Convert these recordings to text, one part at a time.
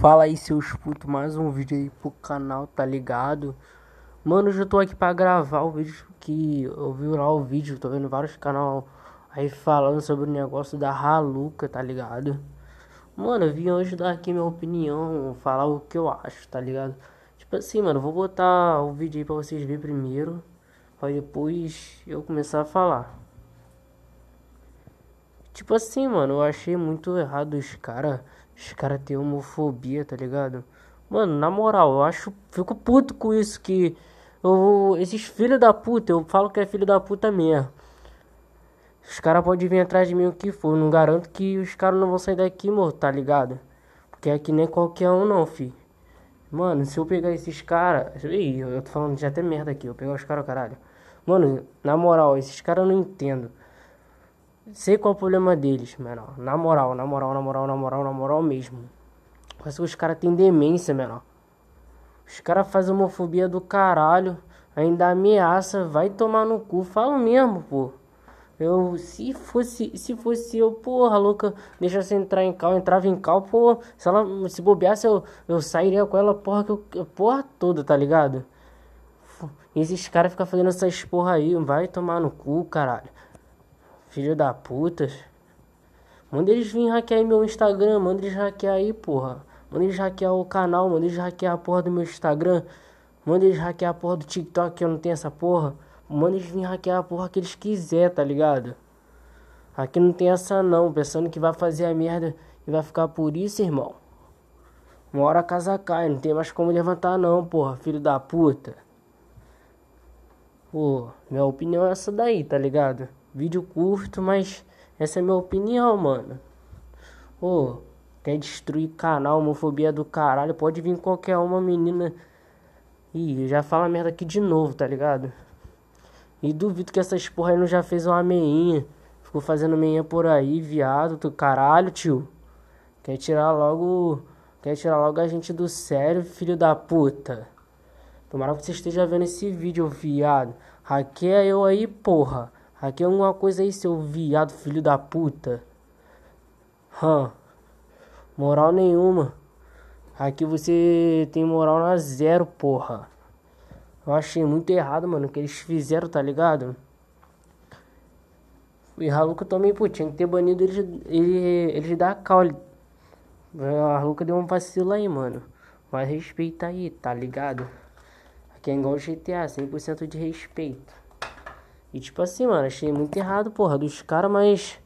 Fala aí seus putos, mais um vídeo aí pro canal, tá ligado? Mano, eu tô aqui pra gravar o vídeo que eu vi lá o vídeo, tô vendo vários canal aí falando sobre o negócio da Haluca, tá ligado? Mano, eu vim hoje dar aqui minha opinião, falar o que eu acho, tá ligado? Tipo assim, mano, vou botar o vídeo aí pra vocês verem primeiro, pra depois eu começar a falar. Tipo assim, mano, eu achei muito errado os caras os caras têm homofobia, tá ligado? Mano, na moral, eu acho. Fico puto com isso que. Eu, esses filhos da puta, eu falo que é filho da puta mesmo. Os caras podem vir atrás de mim o que for. Não garanto que os caras não vão sair daqui morto, tá ligado? Porque é que nem qualquer um não, fi. Mano, se eu pegar esses caras. Ih, eu tô falando já até merda aqui. Eu pegar os caras, caralho. Mano, na moral, esses caras eu não entendo. Sei qual é o problema deles, menor. Na moral, na moral, na moral, na moral, na moral mesmo. Parece que os caras têm demência, menor. Os caras fazem homofobia do caralho. Ainda ameaça, vai tomar no cu. Falo mesmo, pô. Eu, se fosse, se fosse eu, porra, louca, deixa você entrar em cal, entrava em cal, pô, se ela se bobeasse, eu, eu sairia com ela, porra, que eu, porra toda, tá ligado? E esses caras ficam fazendo essas porra aí, vai tomar no cu, caralho. Filho da puta. Manda eles virem hackear meu Instagram, manda eles hackear aí, porra. Manda eles hackear o canal, manda eles hackear a porra do meu Instagram. Manda eles hackear a porra do TikTok que eu não tenho essa porra. Manda eles virem hackear a porra que eles quiser, tá ligado? Aqui não tem essa não, pensando que vai fazer a merda e vai ficar por isso, irmão. Uma hora a casa cai, não tem mais como levantar não, porra, filho da puta. Pô, minha opinião é essa daí, tá ligado? Vídeo curto, mas essa é minha opinião, mano. Ô, quer destruir canal, homofobia do caralho, pode vir qualquer uma menina. Ih, já fala merda aqui de novo, tá ligado? E duvido que essas porra aí não já fez uma meinha. Ficou fazendo meinha por aí, viado do caralho, tio. Quer tirar logo. Quer tirar logo a gente do sério, filho da puta. Tomara que você esteja vendo esse vídeo, viado. Hackeia eu aí, porra. Aqui é alguma coisa aí, seu viado filho da puta. Hã? Moral nenhuma. Aqui você tem moral na zero, porra. Eu achei muito errado, mano, o que eles fizeram, tá ligado? E Haluca também, pô, tinha que ter banido eles, eles, eles da caule. A Haluca deu um vacilo aí, mano. Mas respeita aí, tá ligado? Aqui é igual GTA, 100% de respeito. E tipo assim, mano, achei muito errado, porra, dos caras, mas.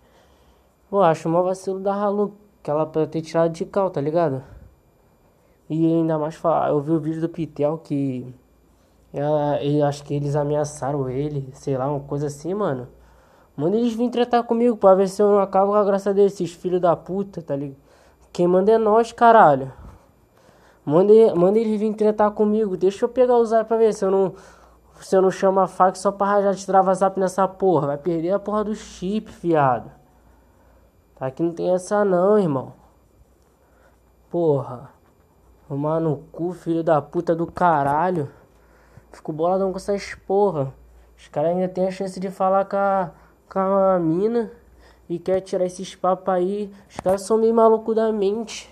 Pô, acho uma vacilo da Halu, que ela pra ter tirado de cal, tá ligado? E ainda mais falar, eu vi o vídeo do Pitel que. Ela, eu acho que eles ameaçaram ele, sei lá, uma coisa assim, mano. Manda eles virem tratar comigo pra ver se eu não acabo com a graça desses filhos da puta, tá ligado? Quem manda é nós, caralho. Manda, manda eles virem tratar comigo. Deixa eu pegar o zap pra ver se eu não você não chama faca só pra rajar de trava zap nessa porra. Vai perder a porra do chip, fiado. Aqui não tem essa não, irmão. Porra. Tomar no cu, filho da puta do caralho. Fico boladão com essas porra. Os caras ainda tem a chance de falar com a, com a mina. E quer tirar esses papos aí. Os caras são meio malucos da mente.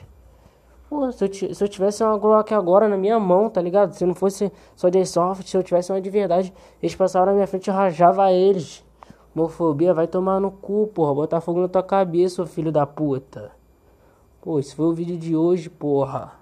Pô, se eu, se eu tivesse uma Glock agora na minha mão, tá ligado? Se não fosse só de soft, se eu tivesse uma de verdade, eles passavam na minha frente e rajava eles. Homofobia vai tomar no cu, porra. Botar fogo na tua cabeça, filho da puta. Pô, esse foi o vídeo de hoje, porra.